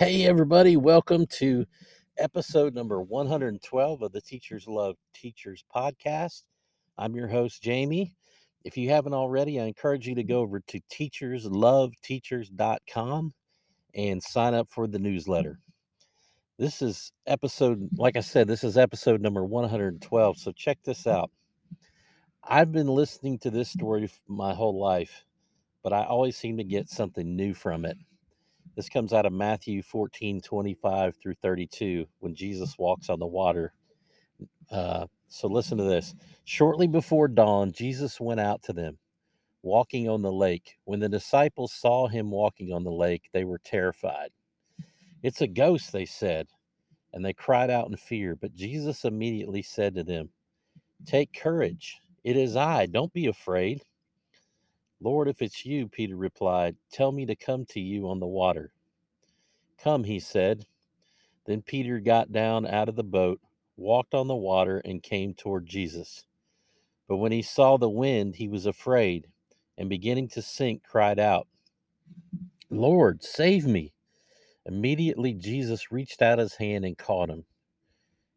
Hey, everybody, welcome to episode number 112 of the Teachers Love Teachers podcast. I'm your host, Jamie. If you haven't already, I encourage you to go over to teachersloveteachers.com and sign up for the newsletter. This is episode, like I said, this is episode number 112. So check this out. I've been listening to this story my whole life, but I always seem to get something new from it. This comes out of Matthew 14, 25 through 32, when Jesus walks on the water. Uh, so listen to this. Shortly before dawn, Jesus went out to them, walking on the lake. When the disciples saw him walking on the lake, they were terrified. It's a ghost, they said, and they cried out in fear. But Jesus immediately said to them, Take courage. It is I. Don't be afraid. Lord, if it's you, Peter replied, tell me to come to you on the water. Come, he said. Then Peter got down out of the boat, walked on the water, and came toward Jesus. But when he saw the wind, he was afraid, and beginning to sink, cried out, Lord, save me. Immediately Jesus reached out his hand and caught him.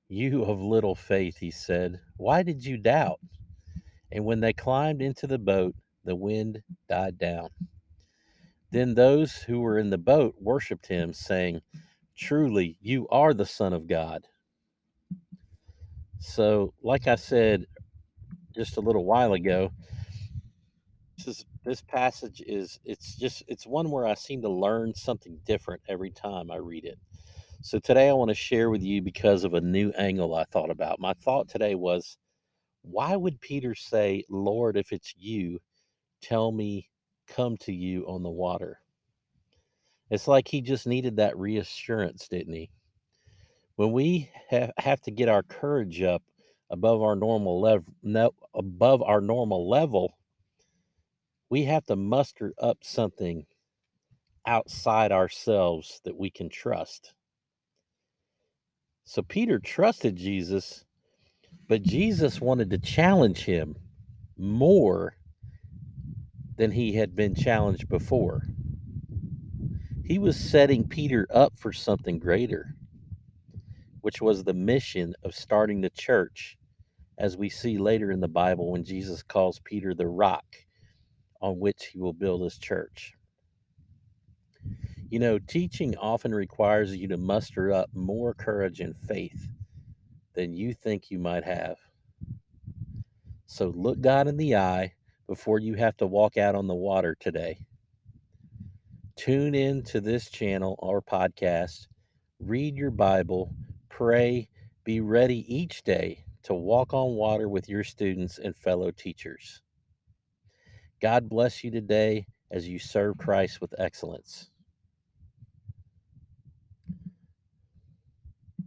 You of little faith, he said, why did you doubt? And when they climbed into the boat, the wind died down. Then those who were in the boat worshiped him, saying, Truly, you are the Son of God. So, like I said just a little while ago, this is, this passage is it's just it's one where I seem to learn something different every time I read it. So today I want to share with you because of a new angle I thought about. My thought today was why would Peter say, "Lord, if it's you, tell me come to you on the water. It's like he just needed that reassurance, didn't he? When we ha- have to get our courage up above our normal level, above our normal level, we have to muster up something outside ourselves that we can trust. So Peter trusted Jesus, but Jesus wanted to challenge him more than he had been challenged before. He was setting Peter up for something greater, which was the mission of starting the church, as we see later in the Bible when Jesus calls Peter the rock on which he will build his church. You know, teaching often requires you to muster up more courage and faith than you think you might have. So look God in the eye before you have to walk out on the water today. Tune in to this channel or podcast, read your Bible, pray, be ready each day to walk on water with your students and fellow teachers. God bless you today as you serve Christ with excellence.